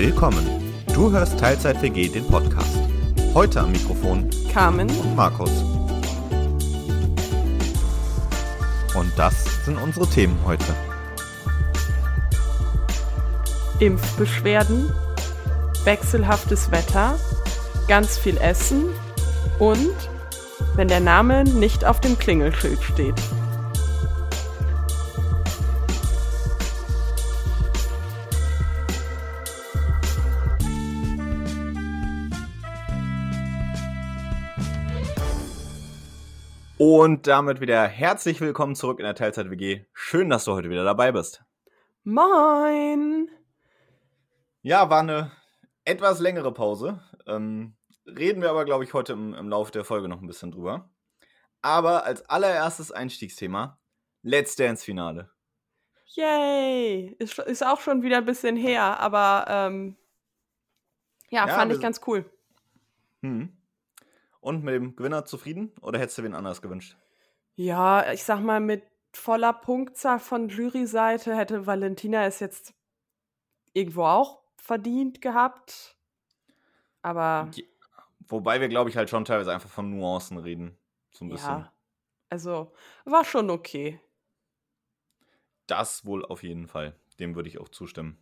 Willkommen. Du hörst Teilzeit WG, den Podcast. Heute am Mikrofon Carmen und Markus. Und das sind unsere Themen heute. Impfbeschwerden, wechselhaftes Wetter, ganz viel Essen und wenn der Name nicht auf dem Klingelschild steht. Und damit wieder herzlich willkommen zurück in der Teilzeit WG. Schön, dass du heute wieder dabei bist. Moin! Ja, war eine etwas längere Pause. Ähm, reden wir aber, glaube ich, heute im, im Laufe der Folge noch ein bisschen drüber. Aber als allererstes Einstiegsthema: Let's Dance Finale. Yay! Ist, ist auch schon wieder ein bisschen her, aber ähm, ja, Ja, fand ich ganz cool. Hm. Und mit dem Gewinner zufrieden? Oder hättest du wen anders gewünscht? Ja, ich sag mal, mit voller Punktzahl von Jury-Seite hätte Valentina es jetzt irgendwo auch verdient gehabt. Aber Je- Wobei wir, glaube ich, halt schon teilweise einfach von Nuancen reden. So ein bisschen. ja, also war schon okay. Das wohl auf jeden Fall. Dem würde ich auch zustimmen.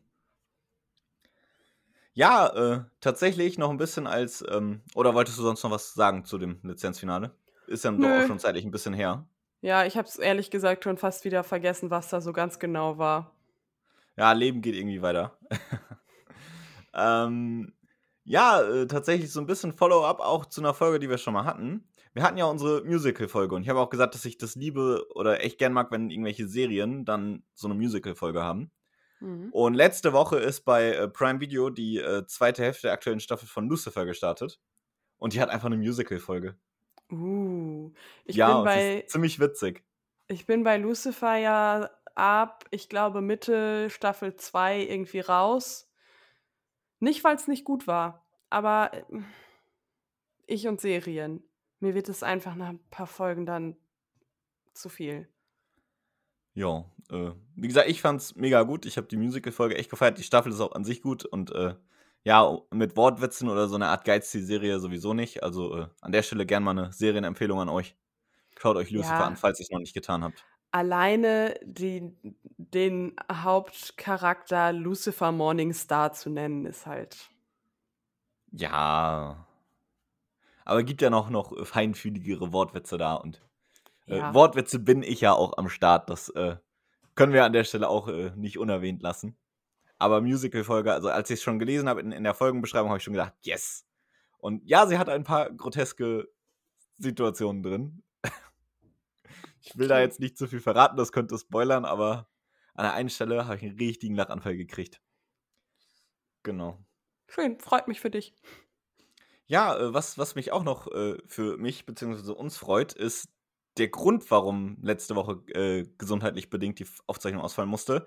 Ja, äh, tatsächlich noch ein bisschen als, ähm, oder wolltest du sonst noch was sagen zu dem Lizenzfinale? Ist ja doch auch schon zeitlich ein bisschen her. Ja, ich habe es ehrlich gesagt schon fast wieder vergessen, was da so ganz genau war. Ja, Leben geht irgendwie weiter. ähm, ja, äh, tatsächlich so ein bisschen Follow-up auch zu einer Folge, die wir schon mal hatten. Wir hatten ja unsere Musical-Folge und ich habe auch gesagt, dass ich das liebe oder echt gern mag, wenn irgendwelche Serien dann so eine Musical-Folge haben. Mhm. Und letzte Woche ist bei äh, Prime Video die äh, zweite Hälfte der aktuellen Staffel von Lucifer gestartet. Und die hat einfach eine Musical-Folge. Uh, ich Ja, bin bei ist ziemlich witzig. ich bin bei Lucifer ja ab, ich glaube Mitte Staffel 2 irgendwie raus. Nicht, weil es nicht gut war, aber äh, ich und Serien. Mir wird es einfach nach ein paar Folgen dann zu viel. Ja, äh, wie gesagt, ich fand's mega gut. Ich habe die Musical-Folge echt gefeiert. Die Staffel ist auch an sich gut und äh, ja, mit Wortwitzen oder so eine Art Geiz die Serie sowieso nicht. Also äh, an der Stelle gern mal eine Serienempfehlung an euch. Schaut euch Lucifer Ja. an, falls ihr es noch nicht getan habt. Alleine die, den Hauptcharakter Lucifer Morningstar zu nennen, ist halt. Ja. Aber gibt ja noch, noch feinfühligere Wortwitze da und äh, Ja. Wortwitze bin ich ja auch am Start. Das äh, können wir an der Stelle auch äh, nicht unerwähnt lassen. Aber Musical-Folge, also als ich es schon gelesen habe in, in der Folgenbeschreibung, habe ich schon gedacht, yes. Und ja, sie hat ein paar groteske Situationen drin. ich will da jetzt nicht zu viel verraten, das könnte spoilern, aber an der einen Stelle habe ich einen richtigen Lachanfall gekriegt. Genau. Schön, freut mich für dich. Ja, äh, was, was mich auch noch äh, für mich bzw. uns freut, ist der Grund, warum letzte Woche äh, gesundheitlich bedingt die Aufzeichnung ausfallen musste.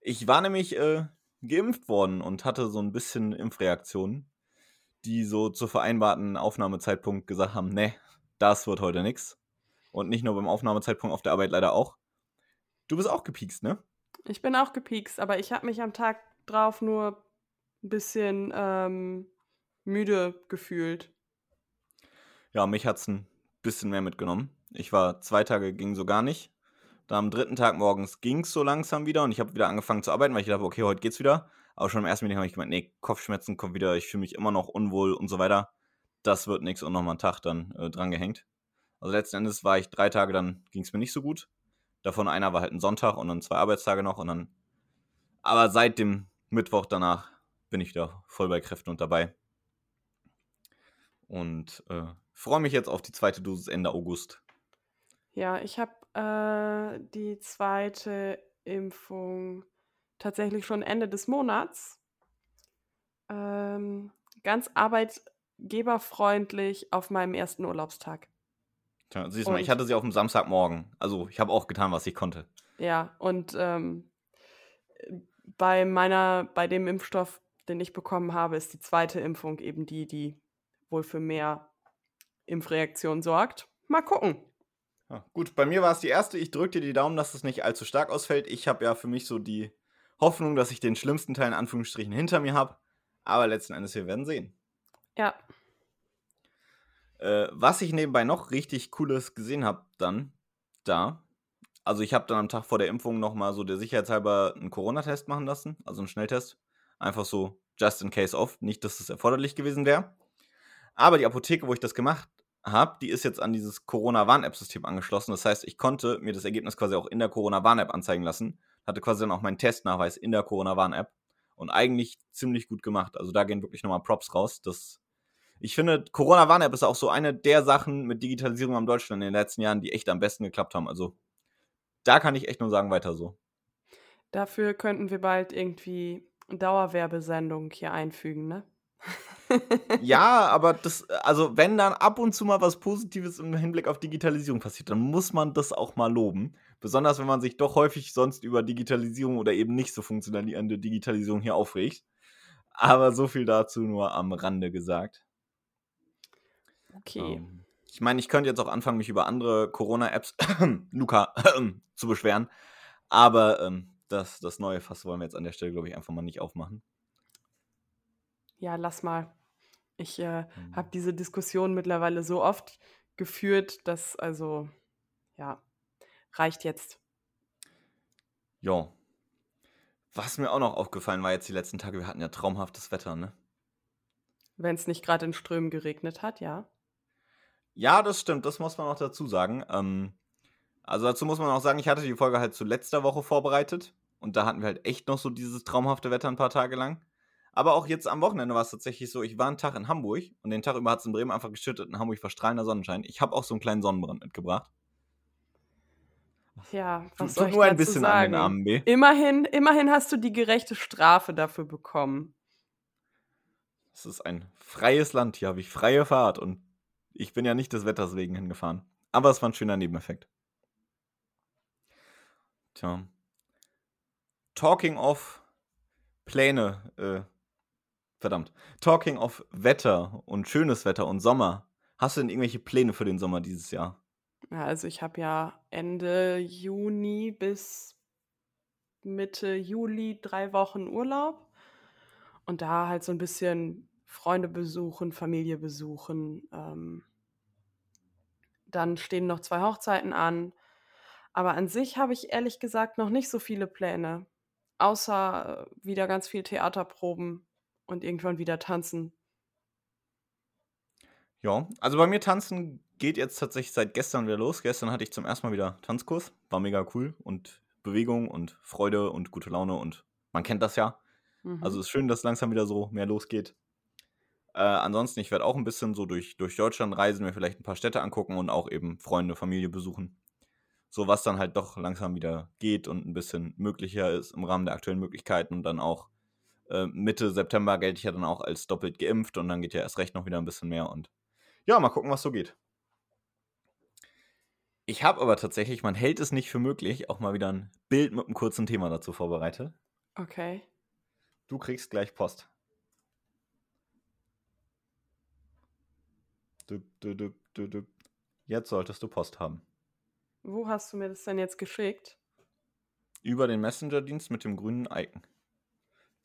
Ich war nämlich äh, geimpft worden und hatte so ein bisschen Impfreaktionen, die so zu vereinbarten Aufnahmezeitpunkt gesagt haben, ne, das wird heute nix. Und nicht nur beim Aufnahmezeitpunkt auf der Arbeit leider auch. Du bist auch gepiekst, ne? Ich bin auch gepiekst, aber ich habe mich am Tag drauf nur ein bisschen ähm, müde gefühlt. Ja, mich hat's ein bisschen mehr mitgenommen. Ich war zwei Tage, ging so gar nicht. Dann am dritten Tag morgens ging's so langsam wieder und ich habe wieder angefangen zu arbeiten, weil ich dachte, okay, heute geht's wieder. Aber schon im ersten Meeting habe ich gemeint, nee, Kopfschmerzen kommt wieder, ich fühle mich immer noch unwohl und so weiter. Das wird nix und nochmal einen Tag dann äh, dran gehängt. Also letzten Endes war ich drei Tage, dann ging's mir nicht so gut. Davon einer war halt ein Sonntag und dann zwei Arbeitstage noch und dann. Aber seit dem Mittwoch danach bin ich wieder voll bei Kräften und dabei. Und äh, freue mich jetzt auf die zweite Dosis Ende August. Ja, ich habe äh, die zweite Impfung tatsächlich schon Ende des Monats. Ähm, ganz arbeitgeberfreundlich auf meinem ersten Urlaubstag. Tja, siehst du mal, ich hatte sie auf dem Samstagmorgen. Also ich habe auch getan, was ich konnte. Ja, und ähm, bei meiner, bei dem Impfstoff, den ich bekommen habe, ist die zweite Impfung eben die, die wohl für mehr Impfreaktion sorgt. Mal gucken. Ja, gut, bei mir war es die erste. Ich drücke dir die Daumen, dass es nicht allzu stark ausfällt. Ich habe ja für mich so die Hoffnung, dass ich den schlimmsten Teil in Anführungsstrichen hinter mir habe. Aber letzten Endes, wir werden sehen. Ja. Äh, was ich nebenbei noch richtig Cooles gesehen habe, dann da. Also, ich habe dann am Tag vor der Impfung nochmal so der Sicherheitshalber einen Corona-Test machen lassen, also einen Schnelltest. Einfach so, just in case of. Nicht, dass das erforderlich gewesen wäre. Aber die Apotheke, wo ich das gemacht habe, die ist jetzt an dieses Corona-Warn-App-System angeschlossen. Das heißt, ich konnte mir das Ergebnis quasi auch in der Corona-Warn-App anzeigen lassen. Hatte quasi dann auch meinen Testnachweis in der Corona-Warn-App. Und eigentlich ziemlich gut gemacht. Also da gehen wirklich nochmal Props raus. Das, ich finde, Corona-Warn-App ist auch so eine der Sachen mit Digitalisierung am Deutschland in den letzten Jahren, die echt am besten geklappt haben. Also da kann ich echt nur sagen, weiter so. Dafür könnten wir bald irgendwie Dauerwerbesendung hier einfügen, ne? ja, aber das, also wenn dann ab und zu mal was Positives im Hinblick auf Digitalisierung passiert, dann muss man das auch mal loben. Besonders wenn man sich doch häufig sonst über Digitalisierung oder eben nicht so funktionierende Digitalisierung hier aufregt. Aber so viel dazu nur am Rande gesagt. Okay. Ähm, ich meine, ich könnte jetzt auch anfangen, mich über andere Corona-Apps, Luca, zu beschweren. Aber ähm, das, das neue Fass wollen wir jetzt an der Stelle, glaube ich, einfach mal nicht aufmachen. Ja, lass mal. Ich äh, mhm. habe diese Diskussion mittlerweile so oft geführt, dass also, ja, reicht jetzt. Ja. Was mir auch noch aufgefallen war jetzt die letzten Tage, wir hatten ja traumhaftes Wetter, ne? Wenn es nicht gerade in Strömen geregnet hat, ja. Ja, das stimmt, das muss man auch dazu sagen. Ähm, also dazu muss man auch sagen, ich hatte die Folge halt zu letzter Woche vorbereitet und da hatten wir halt echt noch so dieses traumhafte Wetter ein paar Tage lang. Aber auch jetzt am Wochenende war es tatsächlich so, ich war einen Tag in Hamburg und den Tag über hat es in Bremen einfach geschüttet. In Hamburg war strahlender Sonnenschein. Ich habe auch so einen kleinen Sonnenbrand mitgebracht. Ja, was soll ich nur ein bisschen sagen? an den Armen Immerhin, immerhin hast du die gerechte Strafe dafür bekommen. Es ist ein freies Land, hier habe ich freie Fahrt und ich bin ja nicht des Wetters wegen hingefahren. Aber es war ein schöner Nebeneffekt. Tja. Talking of Pläne, äh, verdammt. Talking of Wetter und schönes Wetter und Sommer. Hast du denn irgendwelche Pläne für den Sommer dieses Jahr? Ja, also ich habe ja Ende Juni bis Mitte Juli drei Wochen Urlaub und da halt so ein bisschen Freunde besuchen, Familie besuchen. Ähm, dann stehen noch zwei Hochzeiten an. Aber an sich habe ich ehrlich gesagt noch nicht so viele Pläne. Außer äh, wieder ganz viel Theaterproben und irgendwann wieder tanzen. Ja, also bei mir tanzen geht jetzt tatsächlich seit gestern wieder los. Gestern hatte ich zum ersten Mal wieder Tanzkurs. War mega cool und Bewegung und Freude und gute Laune und man kennt das ja. Mhm. Also es ist schön, dass langsam wieder so mehr losgeht. Äh, ansonsten, ich werde auch ein bisschen so durch, durch Deutschland reisen, mir vielleicht ein paar Städte angucken und auch eben Freunde, Familie besuchen. So was dann halt doch langsam wieder geht und ein bisschen möglicher ist im Rahmen der aktuellen Möglichkeiten und dann auch äh, Mitte September gelte ich ja dann auch als doppelt geimpft und dann geht ja erst recht noch wieder ein bisschen mehr und ja, mal gucken, was so geht. Ich habe aber tatsächlich, man hält es nicht für möglich, auch mal wieder ein Bild mit einem kurzen Thema dazu vorbereitet. Okay. Du kriegst gleich Post. Jetzt solltest du Post haben. Wo hast du mir das denn jetzt geschickt? Über den Messenger-Dienst mit dem grünen Icon.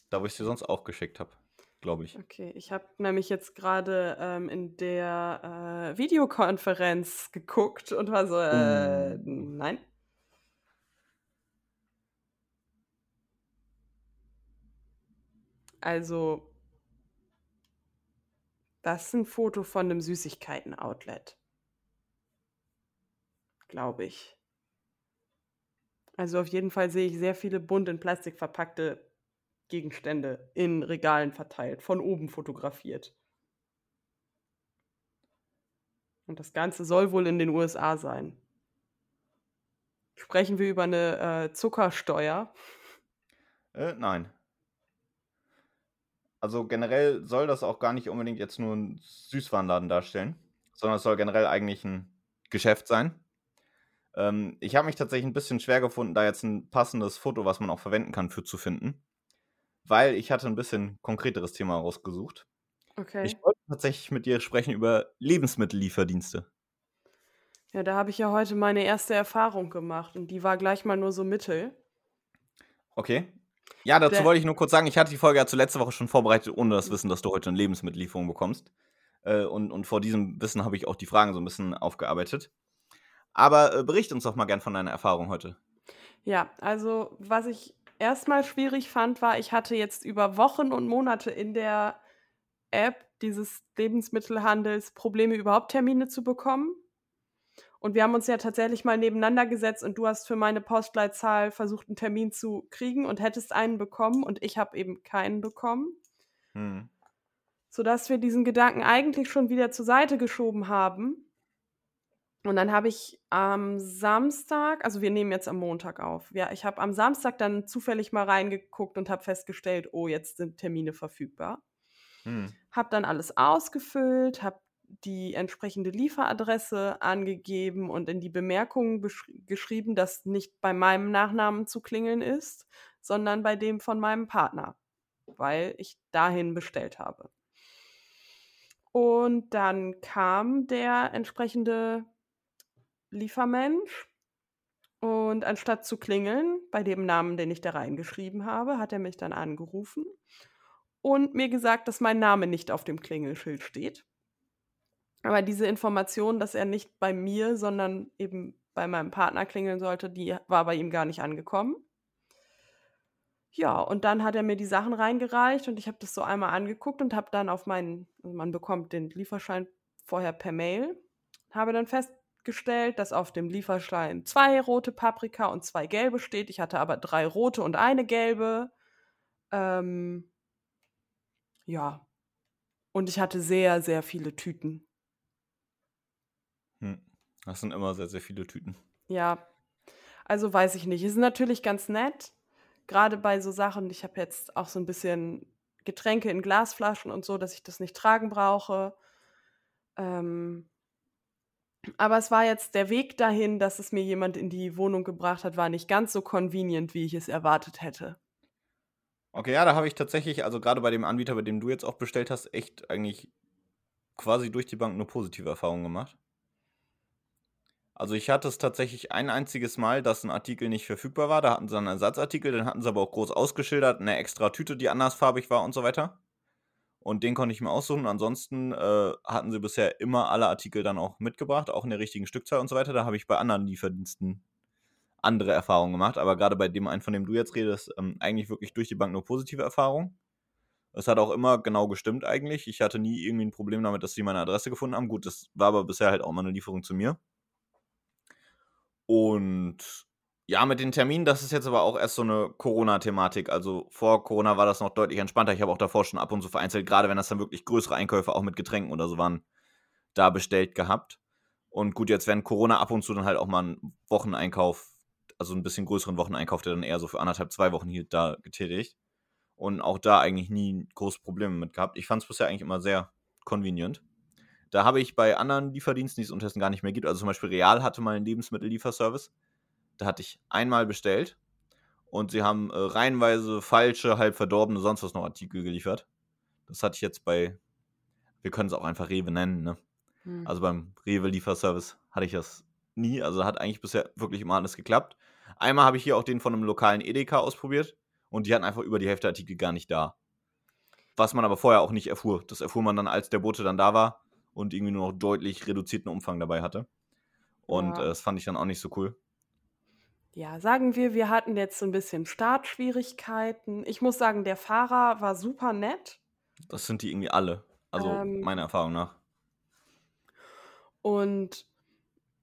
Da, wo ich dir sonst auch geschickt habe, glaube ich. Okay, ich habe nämlich jetzt gerade ähm, in der äh, Videokonferenz geguckt und war so, äh, uh. nein. Also, das ist ein Foto von einem Süßigkeiten-Outlet. Glaube ich. Also auf jeden Fall sehe ich sehr viele bunt in Plastik verpackte Gegenstände in Regalen verteilt, von oben fotografiert. Und das Ganze soll wohl in den USA sein. Sprechen wir über eine äh, Zuckersteuer? Äh, nein. Also generell soll das auch gar nicht unbedingt jetzt nur ein Süßwarenladen darstellen, sondern es soll generell eigentlich ein Geschäft sein. Ähm, ich habe mich tatsächlich ein bisschen schwer gefunden, da jetzt ein passendes Foto, was man auch verwenden kann, für zu finden. Weil ich hatte ein bisschen konkreteres Thema rausgesucht. Okay. Ich wollte tatsächlich mit dir sprechen über Lebensmittellieferdienste. Ja, da habe ich ja heute meine erste Erfahrung gemacht und die war gleich mal nur so mittel. Okay. Ja, dazu Der- wollte ich nur kurz sagen, ich hatte die Folge ja zu letzte Woche schon vorbereitet, ohne das Wissen, dass du heute eine Lebensmittellieferung bekommst. Äh, und, und vor diesem Wissen habe ich auch die Fragen so ein bisschen aufgearbeitet. Aber äh, bericht uns doch mal gern von deiner Erfahrung heute. Ja, also was ich erstmal schwierig fand, war, ich hatte jetzt über Wochen und Monate in der App dieses Lebensmittelhandels Probleme, überhaupt Termine zu bekommen. Und wir haben uns ja tatsächlich mal nebeneinander gesetzt und du hast für meine Postleitzahl versucht, einen Termin zu kriegen und hättest einen bekommen und ich habe eben keinen bekommen. Hm. sodass wir diesen Gedanken eigentlich schon wieder zur Seite geschoben haben. Und dann habe ich am Samstag, also wir nehmen jetzt am Montag auf. Ja, ich habe am Samstag dann zufällig mal reingeguckt und habe festgestellt, oh, jetzt sind Termine verfügbar. Hm. Habe dann alles ausgefüllt, habe die entsprechende Lieferadresse angegeben und in die Bemerkungen geschrieben, dass nicht bei meinem Nachnamen zu klingeln ist, sondern bei dem von meinem Partner, weil ich dahin bestellt habe. Und dann kam der entsprechende Liefermensch und anstatt zu klingeln, bei dem Namen, den ich da reingeschrieben habe, hat er mich dann angerufen und mir gesagt, dass mein Name nicht auf dem Klingelschild steht. Aber diese Information, dass er nicht bei mir, sondern eben bei meinem Partner klingeln sollte, die war bei ihm gar nicht angekommen. Ja, und dann hat er mir die Sachen reingereicht und ich habe das so einmal angeguckt und habe dann auf meinen, also man bekommt den Lieferschein vorher per Mail, habe dann festgestellt, dass auf dem Lieferschein zwei rote Paprika und zwei gelbe steht. Ich hatte aber drei rote und eine gelbe. Ähm, ja. Und ich hatte sehr, sehr viele Tüten. Hm. Das sind immer sehr, sehr viele Tüten. Ja, also weiß ich nicht. Ist natürlich ganz nett, gerade bei so Sachen. Ich habe jetzt auch so ein bisschen Getränke in Glasflaschen und so, dass ich das nicht tragen brauche. Ähm, aber es war jetzt der Weg dahin, dass es mir jemand in die Wohnung gebracht hat, war nicht ganz so convenient, wie ich es erwartet hätte. Okay, ja, da habe ich tatsächlich, also gerade bei dem Anbieter, bei dem du jetzt auch bestellt hast, echt eigentlich quasi durch die Bank nur positive Erfahrungen gemacht. Also ich hatte es tatsächlich ein einziges Mal, dass ein Artikel nicht verfügbar war. Da hatten sie einen Ersatzartikel, den hatten sie aber auch groß ausgeschildert, eine extra Tüte, die andersfarbig war und so weiter. Und den konnte ich mir aussuchen. Ansonsten äh, hatten sie bisher immer alle Artikel dann auch mitgebracht, auch in der richtigen Stückzahl und so weiter. Da habe ich bei anderen Lieferdiensten andere Erfahrungen gemacht. Aber gerade bei dem einen, von dem du jetzt redest, ähm, eigentlich wirklich durch die Bank nur positive Erfahrungen. Es hat auch immer genau gestimmt eigentlich. Ich hatte nie irgendwie ein Problem damit, dass sie meine Adresse gefunden haben. Gut, das war aber bisher halt auch mal eine Lieferung zu mir. Und ja, mit den Terminen, das ist jetzt aber auch erst so eine Corona-Thematik. Also vor Corona war das noch deutlich entspannter. Ich habe auch davor schon ab und zu vereinzelt, gerade wenn das dann wirklich größere Einkäufe auch mit Getränken oder so waren, da bestellt gehabt. Und gut, jetzt wenn Corona ab und zu dann halt auch mal einen Wocheneinkauf, also ein bisschen größeren Wocheneinkauf, der dann eher so für anderthalb, zwei Wochen hielt, da getätigt. Und auch da eigentlich nie große Probleme mit gehabt. Ich fand es bisher eigentlich immer sehr convenient. Da habe ich bei anderen Lieferdiensten, die es unterdessen gar nicht mehr gibt, also zum Beispiel Real hatte mal einen Lebensmittellieferservice. Da hatte ich einmal bestellt und sie haben äh, reihenweise falsche, halb verdorbene, sonst was noch Artikel geliefert. Das hatte ich jetzt bei, wir können es auch einfach Rewe nennen, ne? Hm. Also beim Rewe-Lieferservice hatte ich das nie. Also hat eigentlich bisher wirklich immer alles geklappt. Einmal habe ich hier auch den von einem lokalen Edeka ausprobiert und die hatten einfach über die Hälfte der Artikel gar nicht da. Was man aber vorher auch nicht erfuhr. Das erfuhr man dann, als der Bote dann da war und irgendwie nur noch deutlich reduzierten Umfang dabei hatte. Und Ja. äh, das fand ich dann auch nicht so cool. Ja, sagen wir, wir hatten jetzt so ein bisschen Startschwierigkeiten. Ich muss sagen, der Fahrer war super nett. Das sind die irgendwie alle. Also Ähm, meiner Erfahrung nach. Und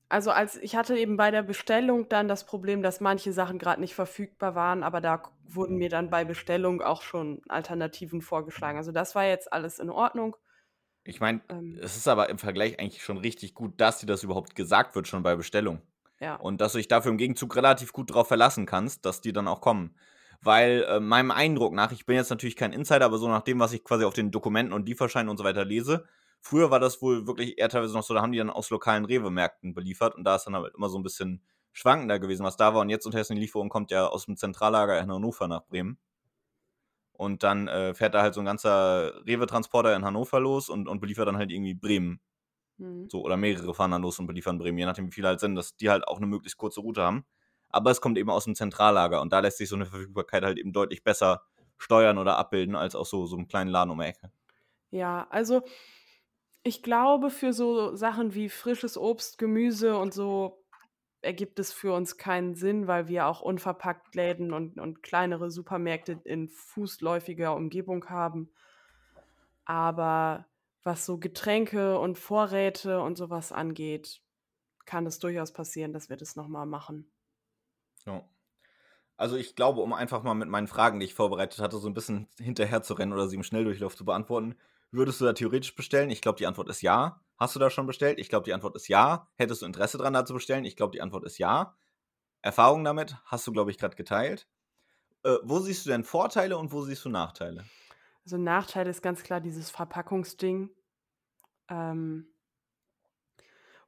also als ich hatte eben bei der Bestellung dann das Problem, dass manche Sachen gerade nicht verfügbar waren, aber da k- wurden mir dann bei Bestellung auch schon Alternativen vorgeschlagen. Also das war jetzt alles in Ordnung. Ich meine, Ähm, es ist aber im Vergleich eigentlich schon richtig gut, dass dir das überhaupt gesagt wird, schon bei Bestellung. Ja. Und dass du dich dafür im Gegenzug relativ gut drauf verlassen kannst, dass die dann auch kommen. Weil äh, meinem Eindruck nach, ich bin jetzt natürlich kein Insider, aber so nach dem, was ich quasi auf den Dokumenten und Lieferscheinen und so weiter lese, früher war das wohl wirklich eher teilweise noch so, da haben die dann aus lokalen Rewe-Märkten beliefert und da ist dann halt immer so ein bisschen schwankender gewesen, was da war. Und jetzt unterdessen die Lieferung kommt ja aus dem Zentrallager in Hannover nach Bremen. Und dann äh, fährt da halt so ein ganzer Rewe-Transporter in Hannover los und, und beliefert dann halt irgendwie Bremen. Hm. So, oder mehrere fahren dann los und beliefern Bremen, je nachdem, wie viele halt sind, dass die halt auch eine möglichst kurze Route haben. aber es kommt eben aus dem Zentrallager und da lässt sich so eine Verfügbarkeit halt eben deutlich besser steuern oder abbilden als auch so, so einen kleinen Laden um die Ecke. Ja, also ich glaube, für so Sachen wie frisches Obst, Gemüse und so ergibt es für uns keinen Sinn, weil wir auch unverpackt Läden und, und kleinere Supermärkte in fußläufiger Umgebung haben. Aber was so Getränke und Vorräte und sowas angeht, kann es durchaus passieren, dass wir das nochmal machen. Ja. Also ich glaube, um einfach mal mit meinen Fragen, die ich vorbereitet hatte, so ein bisschen hinterher zu rennen oder sie im Schnelldurchlauf zu beantworten, würdest du da theoretisch bestellen? Ich glaube, die Antwort ist ja. Hast du da schon bestellt? Ich glaube, die Antwort ist ja. Hättest du Interesse daran, da zu bestellen? Ich glaube, die Antwort ist ja. Erfahrung damit hast du, glaube ich, gerade geteilt. Äh, wo siehst du denn Vorteile und wo siehst du Nachteile? Also Nachteil ist ganz klar dieses Verpackungsding. Ähm,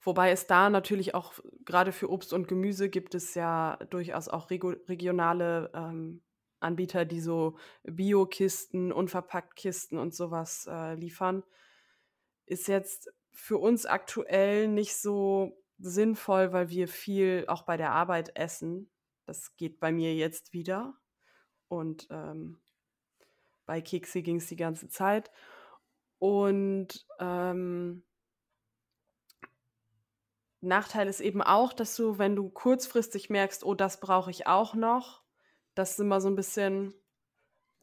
wobei es da natürlich auch gerade für Obst und Gemüse gibt es ja durchaus auch regionale ähm, Anbieter, die so Bio-Kisten, unverpackt Kisten und sowas äh, liefern. Ist jetzt für uns aktuell nicht so sinnvoll, weil wir viel auch bei der Arbeit essen. Das geht bei mir jetzt wieder. Und ähm, bei Keksi ging es die ganze Zeit. Und ähm, Nachteil ist eben auch, dass du, wenn du kurzfristig merkst, oh, das brauche ich auch noch, das ist immer so ein bisschen,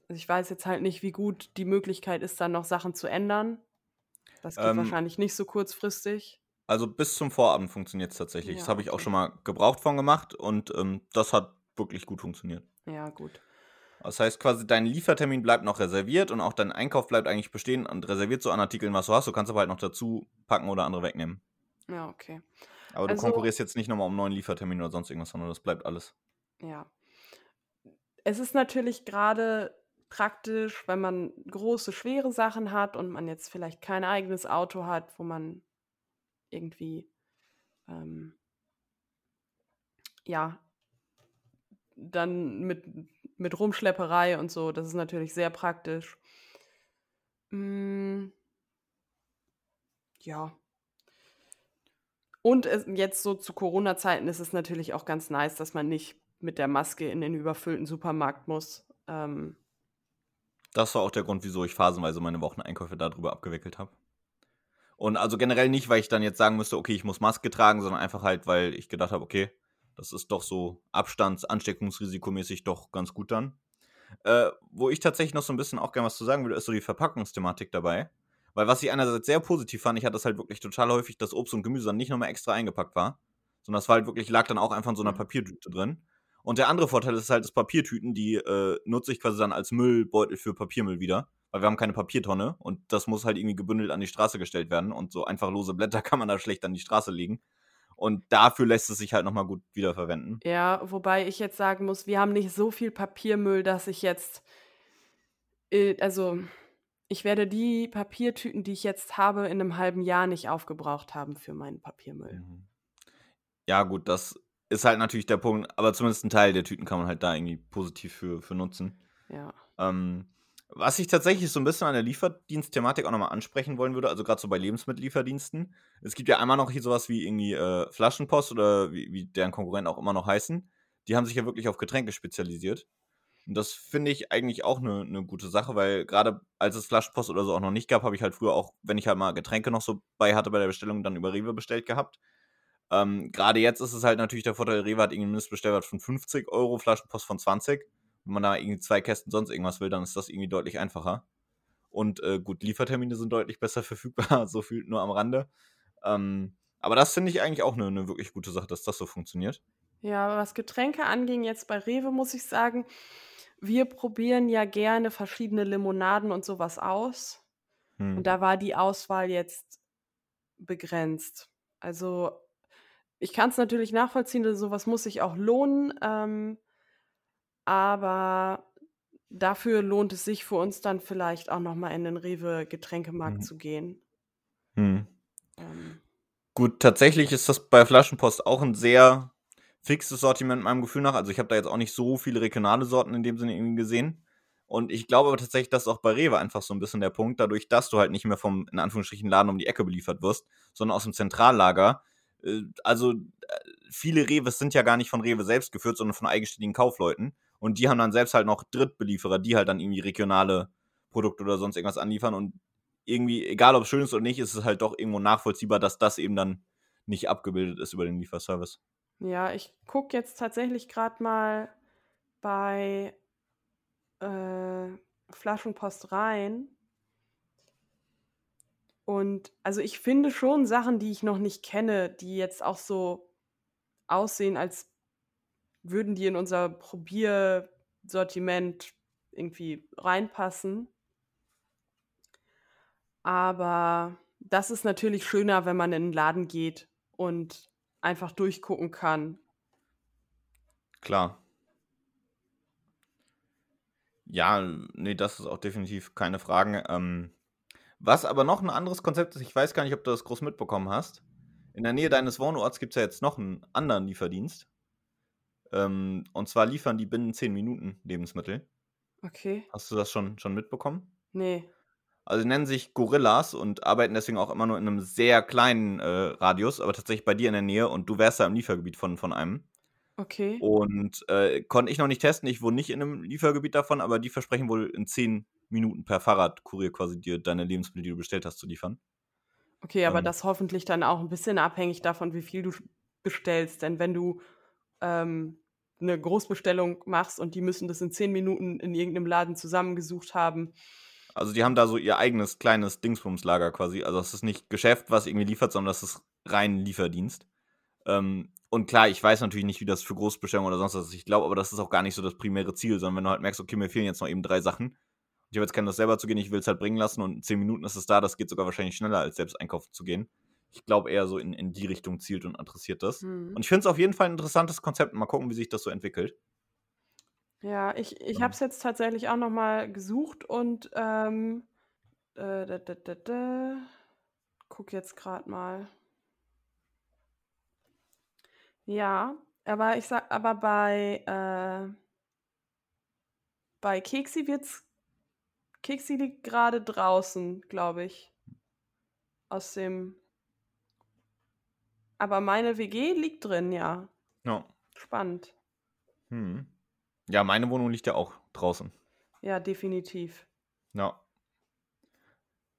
also ich weiß jetzt halt nicht, wie gut die Möglichkeit ist, dann noch Sachen zu ändern. Das geht Ähm, wahrscheinlich nicht so kurzfristig. Also bis zum Vorabend funktioniert es tatsächlich. Das Ja, habe ich auch schon mal gebraucht von gemacht und ähm, das hat wirklich gut funktioniert. Ja, gut. Das heißt quasi, dein Liefertermin bleibt noch reserviert und auch dein Einkauf bleibt eigentlich bestehen und reserviert so an Artikeln, was du hast. Du kannst aber halt noch dazu packen oder andere wegnehmen. Ja, okay. Aber du Also, konkurrierst jetzt nicht nochmal um einen neuen Liefertermin oder sonst irgendwas, sondern das bleibt alles. ja. Es ist natürlich gerade praktisch, wenn man große, schwere Sachen hat und man jetzt vielleicht kein eigenes Auto hat, wo man irgendwie, ähm, ja, dann mit, mit Rumschlepperei und so, das ist natürlich sehr praktisch. Mm, ja. Und es, jetzt so zu Corona-Zeiten ist es natürlich auch ganz nice, dass man nicht mit der Maske in den überfüllten Supermarkt muss. Ähm, Das war auch der Grund, wieso ich phasenweise meine Wocheneinkäufe darüber abgewickelt habe. Und also generell nicht, weil ich dann jetzt sagen müsste, okay, ich muss Maske tragen, sondern einfach halt, weil ich gedacht habe, okay, das ist doch so Abstands-Ansteckungsrisikomäßig doch ganz gut dann. Äh, wo ich tatsächlich noch so ein bisschen auch gerne was zu sagen würde, ist so die Verpackungsthematik dabei. Weil was ich einerseits sehr positiv fand, ich hatte das halt wirklich total häufig, dass Obst und Gemüse dann nicht nochmal extra eingepackt war, sondern das war halt wirklich, lag dann auch einfach in so einer Mhm. Papiertüte drin. Und der andere Vorteil ist halt, dass Papiertüten, die äh, nutze ich quasi dann als Müllbeutel für Papiermüll wieder, weil wir haben keine Papiertonne und das muss halt irgendwie gebündelt an die Straße gestellt werden und so einfach lose Blätter kann man da schlecht an die Straße legen. Und dafür lässt es sich halt nochmal gut wiederverwenden. ja, wobei ich jetzt sagen muss, wir haben nicht so viel Papiermüll, dass ich jetzt, äh, also ich werde die Papiertüten, die ich jetzt habe, in einem halben Jahr nicht aufgebraucht haben für meinen Papiermüll. Mhm. Ja, gut, das ist halt natürlich der Punkt, aber zumindest ein Teil der Tüten kann man halt da irgendwie positiv für, für nutzen. Ja. Ähm, was ich tatsächlich so ein bisschen an der Lieferdienstthematik auch nochmal ansprechen wollen würde, also gerade so bei Lebensmittellieferdiensten. Es gibt ja einmal noch hier sowas wie irgendwie äh, Flaschenpost oder wie, wie deren Konkurrenten auch immer noch heißen. Die haben sich ja wirklich auf Getränke spezialisiert. Und das finde ich eigentlich auch eine ne gute Sache, weil gerade als es Flaschenpost oder so auch noch nicht gab, habe ich halt früher auch, wenn ich halt mal Getränke noch so bei hatte bei der Bestellung, dann über Rewe bestellt gehabt. Ähm, gerade jetzt ist es halt natürlich der Vorteil, Rewe hat irgendwie einen Mindestbestellwert von 50 Euro, Flaschenpost von 20. Wenn man da irgendwie zwei Kästen sonst irgendwas will, dann ist das irgendwie deutlich einfacher. Und äh, gut, Liefertermine sind deutlich besser verfügbar, so viel nur am Rande. Ähm, aber das finde ich eigentlich auch eine ne wirklich gute Sache, dass das so funktioniert. Ja, was Getränke anging, jetzt bei Rewe muss ich sagen, wir probieren ja gerne verschiedene Limonaden und sowas aus. Und Hm. da war die Auswahl jetzt begrenzt. Also ich kann es natürlich nachvollziehen, sowas muss sich auch lohnen, ähm, aber dafür lohnt es sich für uns dann vielleicht auch noch mal in den Rewe Getränkemarkt Mhm. zu gehen. Hm. Ähm, Gut, tatsächlich ist das bei Flaschenpost auch ein sehr fixes Sortiment meinem Gefühl nach. Also ich habe da jetzt auch nicht so viele regionale Sorten in dem Sinne irgendwie gesehen. Und ich glaube aber tatsächlich, das ist auch bei Rewe einfach so ein bisschen der Punkt, dadurch, dass du halt nicht mehr vom, in Anführungsstrichen, Laden um die Ecke beliefert wirst, sondern aus dem Zentrallager. Äh, Also, äh, viele Rewes sind ja gar nicht von Rewe selbst geführt, sondern von eigenständigen Kaufleuten. Und die haben dann selbst halt noch Drittbelieferer, die halt dann irgendwie regionale Produkte oder sonst irgendwas anliefern. Und irgendwie, egal ob es schön ist oder nicht, ist es halt doch irgendwo nachvollziehbar, dass das eben dann nicht abgebildet ist über den Lieferservice. Ja, ich gucke jetzt tatsächlich gerade mal bei äh, Flaschenpost rein. Und also ich finde schon Sachen, die ich noch nicht kenne, die jetzt auch so aussehen, als würden die in unser Probiersortiment irgendwie reinpassen. Aber das ist natürlich schöner, wenn man in den Laden geht und einfach durchgucken kann. Klar. Ja, nee, das ist auch definitiv keine Frage. Ähm, was aber noch ein anderes Konzept ist, ich weiß gar nicht, ob du das groß mitbekommen hast. In der Nähe deines Wohnorts gibt es ja jetzt noch einen anderen Lieferdienst. Ähm, und zwar liefern die binnen 10 Minuten Lebensmittel. Okay. Hast du das schon, schon mitbekommen? Nee. Also sie nennen sich Gorillas und arbeiten deswegen auch immer nur in einem sehr kleinen äh, Radius, aber tatsächlich bei dir in der Nähe und du wärst da im Liefergebiet von, von einem. Okay. Und äh, konnte ich noch nicht testen, ich wohne nicht in einem Liefergebiet davon, aber die versprechen wohl in 10 Minuten per Fahrradkurier quasi dir deine Lebensmittel, die du bestellt hast, zu liefern. Okay, aber ähm, das hoffentlich dann auch ein bisschen abhängig davon, wie viel du bestellst. Denn wenn du ähm, eine Großbestellung machst und die müssen das in 10 Minuten in irgendeinem Laden zusammengesucht haben, also die haben da so ihr eigenes kleines Dingsbumslager quasi. Also es ist nicht Geschäft, was irgendwie liefert, sondern das ist rein Lieferdienst. Ähm, und klar, ich weiß natürlich nicht, wie das für Großbestellungen oder sonst was ist. Ich glaube aber, das ist auch gar nicht so das primäre Ziel, sondern wenn du halt merkst, okay, mir fehlen jetzt noch eben drei Sachen. Ich habe jetzt keine Lust selber zu gehen, ich will es halt bringen lassen und in zehn Minuten ist es da. Das geht sogar wahrscheinlich schneller, als selbst einkaufen zu gehen. Ich glaube eher so in, in die Richtung zielt und adressiert das. Mhm. Und ich finde es auf jeden Fall ein interessantes Konzept. Mal gucken, wie sich das so entwickelt. Ja, ich ich habe es jetzt tatsächlich auch noch mal gesucht und, ähm, äh, da, da, da, da, gucke jetzt gerade mal. Ja, aber ich sag aber bei, äh bei Keksi wird's Keksi liegt gerade draußen, glaube ich, aus dem aber meine WG liegt drin, ja. Ja. Spannend. Mhm. Ja, meine Wohnung liegt ja auch draußen. Ja, definitiv. Ja.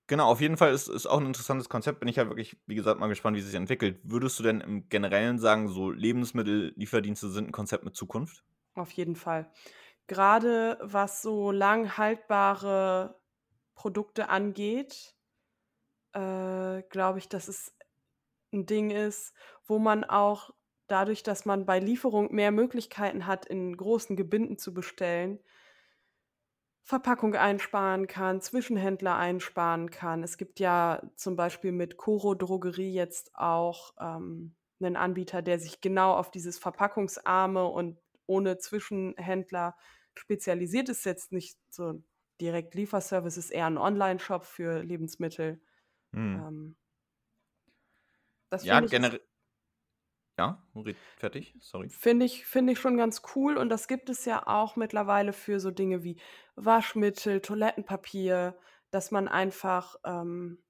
Genau, auf jeden Fall ist es auch ein interessantes Konzept. Bin ich halt wirklich, wie gesagt, mal gespannt, wie es sich entwickelt. Würdest du denn im Generellen sagen, so Lebensmittellieferdienste sind ein Konzept mit Zukunft? Auf jeden Fall. Gerade was so lang haltbare Produkte angeht, äh, glaube ich, dass es ein Ding ist, wo man auch dadurch, dass man bei Lieferung mehr Möglichkeiten hat, in großen Gebinden zu bestellen, Verpackung einsparen kann, Zwischenhändler einsparen kann. Es gibt ja zum Beispiel mit Coro Drogerie jetzt auch ähm, einen Anbieter, der sich genau auf dieses Verpackungsarme und ohne Zwischenhändler spezialisiert ist. Jetzt nicht so direkt Lieferservice, ist eher ein Online-Shop für Lebensmittel. Hm. Ähm, ja, generell ja, fertig, sorry. Finde ich, finde ich schon ganz cool und das gibt es ja auch mittlerweile für so Dinge wie Waschmittel, Toilettenpapier, dass man einfach, ähm,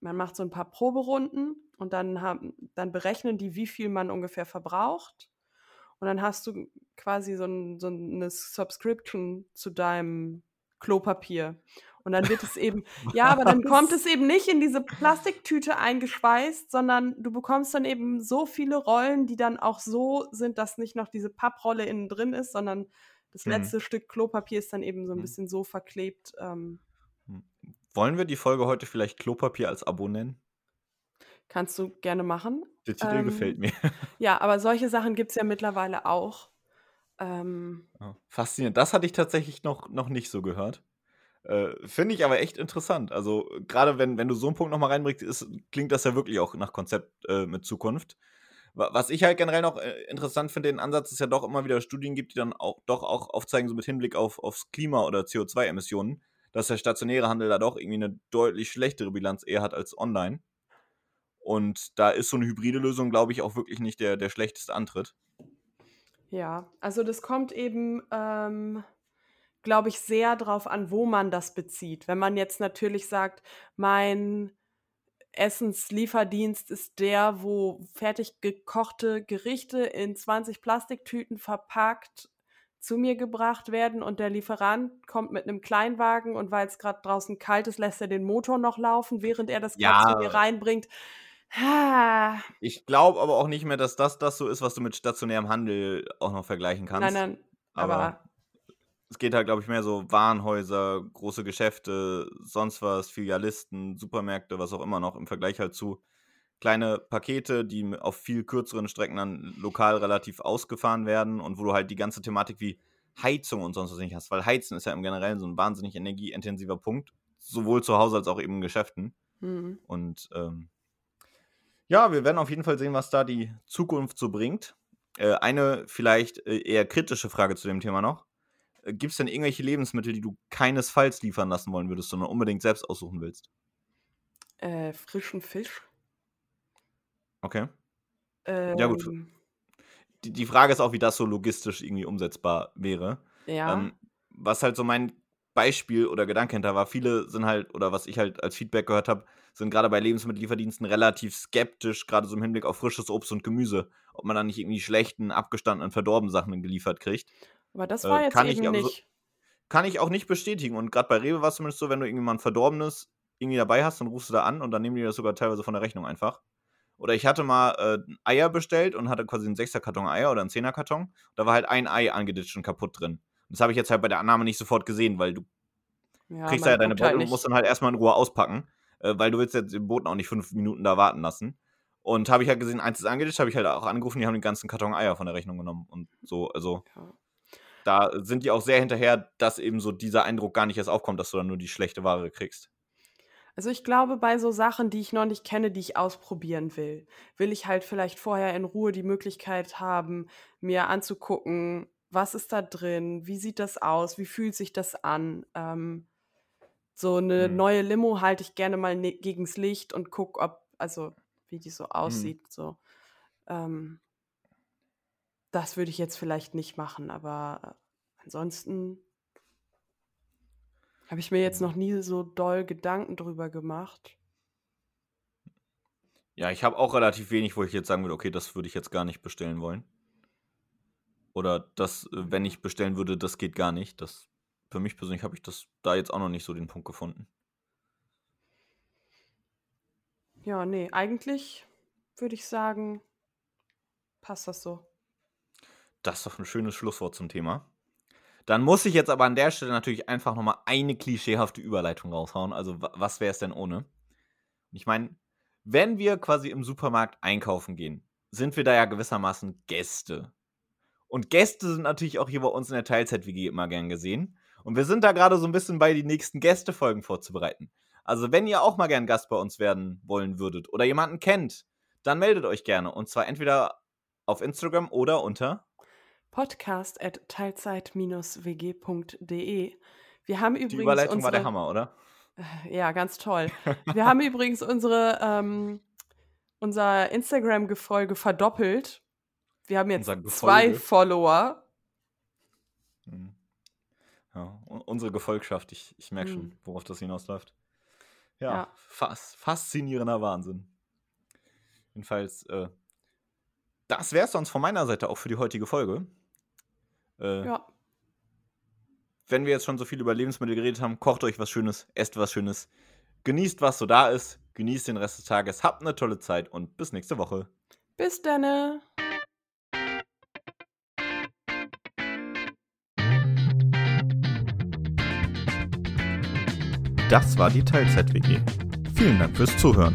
man macht so ein paar Proberunden und dann, haben, dann berechnen die, wie viel man ungefähr verbraucht. Und dann hast du quasi so, ein, so eine Subscription zu deinem Klopapier. Und dann wird es eben, ja, aber dann kommt es eben nicht in diese Plastiktüte eingeschweißt, sondern du bekommst dann eben so viele Rollen, die dann auch so sind, dass nicht noch diese Papprolle innen drin ist, sondern das mhm. letzte Stück Klopapier ist dann eben so ein mhm. bisschen so verklebt. Ähm. Hm. Wollen wir die Folge heute vielleicht Klopapier als Abo nennen? Kannst du gerne machen. Der Titel ähm, gefällt mir. Ja, aber solche Sachen gibt es ja mittlerweile auch. Ähm, Faszinierend. Das hatte ich tatsächlich noch, noch nicht so gehört. Äh, Finde ich aber echt interessant. Also, gerade wenn, wenn du so einen Punkt nochmal reinbringst, ist, klingt das ja wirklich auch nach Konzept äh, mit Zukunft. Was ich halt generell noch äh, interessant finde, den Ansatz, ist ja doch immer wieder Studien gibt, die dann auch doch auch aufzeigen, so mit Hinblick auf, aufs Klima oder CO2-Emissionen, dass der stationäre Handel da doch irgendwie eine deutlich schlechtere Bilanz eher hat als online. Und da ist so eine hybride Lösung, glaube ich, auch wirklich nicht der, der schlechteste Antritt. Ja, also das kommt eben ähm, glaube ich, sehr darauf an, wo man das bezieht. Wenn man jetzt natürlich sagt, mein Essenslieferdienst ist der, wo fertig gekochte Gerichte in 20 Plastiktüten verpackt zu mir gebracht werden und der Lieferant kommt mit einem Kleinwagen und weil es gerade draußen kalt ist, lässt er den Motor noch laufen, während er das Ja. zu mir reinbringt. Ich glaube aber auch nicht mehr, dass das das so ist, was du mit stationärem Handel auch noch vergleichen kannst. nein, nein, aber, aber es geht halt, glaube ich, mehr so Warenhäuser, große Geschäfte, sonst was, Filialisten, Supermärkte, was auch immer noch, im Vergleich halt zu kleine Pakete, die auf viel kürzeren Strecken dann lokal relativ ausgefahren werden und wo du halt die ganze Thematik wie Heizung und sonst was nicht hast, weil Heizen ist ja im Generellen so ein wahnsinnig energieintensiver Punkt, sowohl zu Hause als auch eben in Geschäften. hm. Und ähm, ja, wir werden auf jeden Fall sehen, was da die Zukunft so bringt. Äh, eine vielleicht äh, eher kritische Frage zu dem Thema noch. Gibt es denn irgendwelche Lebensmittel, die du keinesfalls liefern lassen wollen würdest, sondern unbedingt selbst aussuchen willst? äh, frischen Fisch. Okay. Ähm, Ja, gut. Die, die Frage ist auch, wie das so logistisch irgendwie umsetzbar wäre. Ja, Ähm, was halt so mein Beispiel oder Gedanke hinter war, viele sind halt, oder was ich halt als Feedback gehört habe, sind gerade bei Lebensmittellieferdiensten relativ skeptisch, gerade so im Hinblick auf frisches Obst und Gemüse, ob man dann nicht irgendwie schlechten, abgestandenen, verdorbenen Sachen geliefert kriegt. Aber das äh, war jetzt kann ich eben aber so- nicht. Kann ich auch nicht bestätigen. Und gerade bei Rewe war es zumindest so, wenn du ein verdorbenes irgendwie dabei hast, dann rufst du da an und dann nehmen die das sogar teilweise von der Rechnung einfach. Oder ich hatte mal äh, Eier bestellt und hatte quasi einen 6er Karton Eier oder einen 10er Karton. Da war halt ein Ei angeditscht und kaputt drin. Das habe ich jetzt halt bei der Annahme nicht sofort gesehen, weil du Ja, kriegst ja deine guckt halt Beutel und nicht. musst dann halt erstmal in Ruhe auspacken, äh, weil du willst jetzt den Boten auch nicht fünf Minuten da warten lassen. Und habe ich halt gesehen, eins ist angeditscht, habe ich halt auch angerufen, die haben den ganzen Karton Eier von der Rechnung genommen und so, also Ja. Da sind die auch sehr hinterher, dass eben so dieser Eindruck gar nicht erst aufkommt, dass du dann nur die schlechte Ware kriegst. Also ich glaube, bei so Sachen, die ich noch nicht kenne, die ich ausprobieren will, will ich halt vielleicht vorher in Ruhe die Möglichkeit haben, mir anzugucken, was ist da drin, wie sieht das aus, wie fühlt sich das an. Ähm, so eine Hm. neue Limo halte ich gerne mal ne gegens Licht und guck, ob, also wie die so Mhm. aussieht. So. Ähm, das würde ich jetzt vielleicht nicht machen, aber äh, ansonsten habe ich mir jetzt noch nie so doll Gedanken drüber gemacht. Ja, ich habe auch relativ wenig, wo ich jetzt sagen würde, okay, das würde ich jetzt gar nicht bestellen wollen. Oder das, äh, wenn ich bestellen würde, das geht gar nicht. Das, für mich persönlich habe ich das da jetzt auch noch nicht so den Punkt gefunden. Ja, nee, eigentlich würde ich sagen, passt das so. Das ist doch ein schönes Schlusswort zum Thema. Dann muss ich jetzt aber an der Stelle natürlich einfach nochmal eine klischeehafte Überleitung raushauen. Also, wa- was wäre es denn ohne? Ich meine, wenn wir quasi im Supermarkt einkaufen gehen, sind wir da ja gewissermaßen Gäste. Und Gäste sind natürlich auch hier bei uns in der Teilzeit-WG immer gern gesehen. Und wir sind da gerade so ein bisschen bei, die nächsten Gästefolgen vorzubereiten. Also, wenn ihr auch mal gern Gast bei uns werden wollen würdet oder jemanden kennt, dann meldet euch gerne. Und zwar entweder auf Instagram oder unter Podcast at teilzeit-wg.de. Wir haben übrigens Die Überleitung war der unsere, Hammer, oder? ja, ganz toll. Wir haben übrigens unsere, ähm, unser Instagram-Gefolge verdoppelt. Wir haben jetzt zwei? Follower. Mhm. Ja, unsere Gefolgschaft, ich, ich merke schon, Mhm. worauf das hinausläuft. Ja, Ja. Fas faszinierender Wahnsinn. Jedenfalls, äh, das wäre es sonst von meiner Seite auch für die heutige Folge. Äh, Ja, Wenn wir jetzt schon so viel über Lebensmittel geredet haben, kocht euch was Schönes, esst was Schönes, genießt, was so da ist, genießt den Rest des Tages, habt eine tolle Zeit und bis nächste Woche. bis dann. Das war die Teilzeit-WG. Vielen Dank fürs Zuhören.